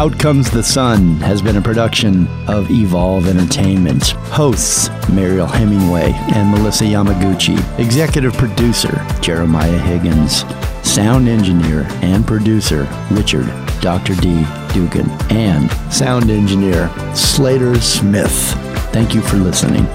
Out Comes the Sun has been a production of Evolve Entertainment. Hosts Mariel Hemingway and Melissa Yamaguchi. Executive producer Jeremiah Higgins. Sound engineer and producer Richard Dr. D. Dugan. And sound engineer Slater Smith. Thank you for listening.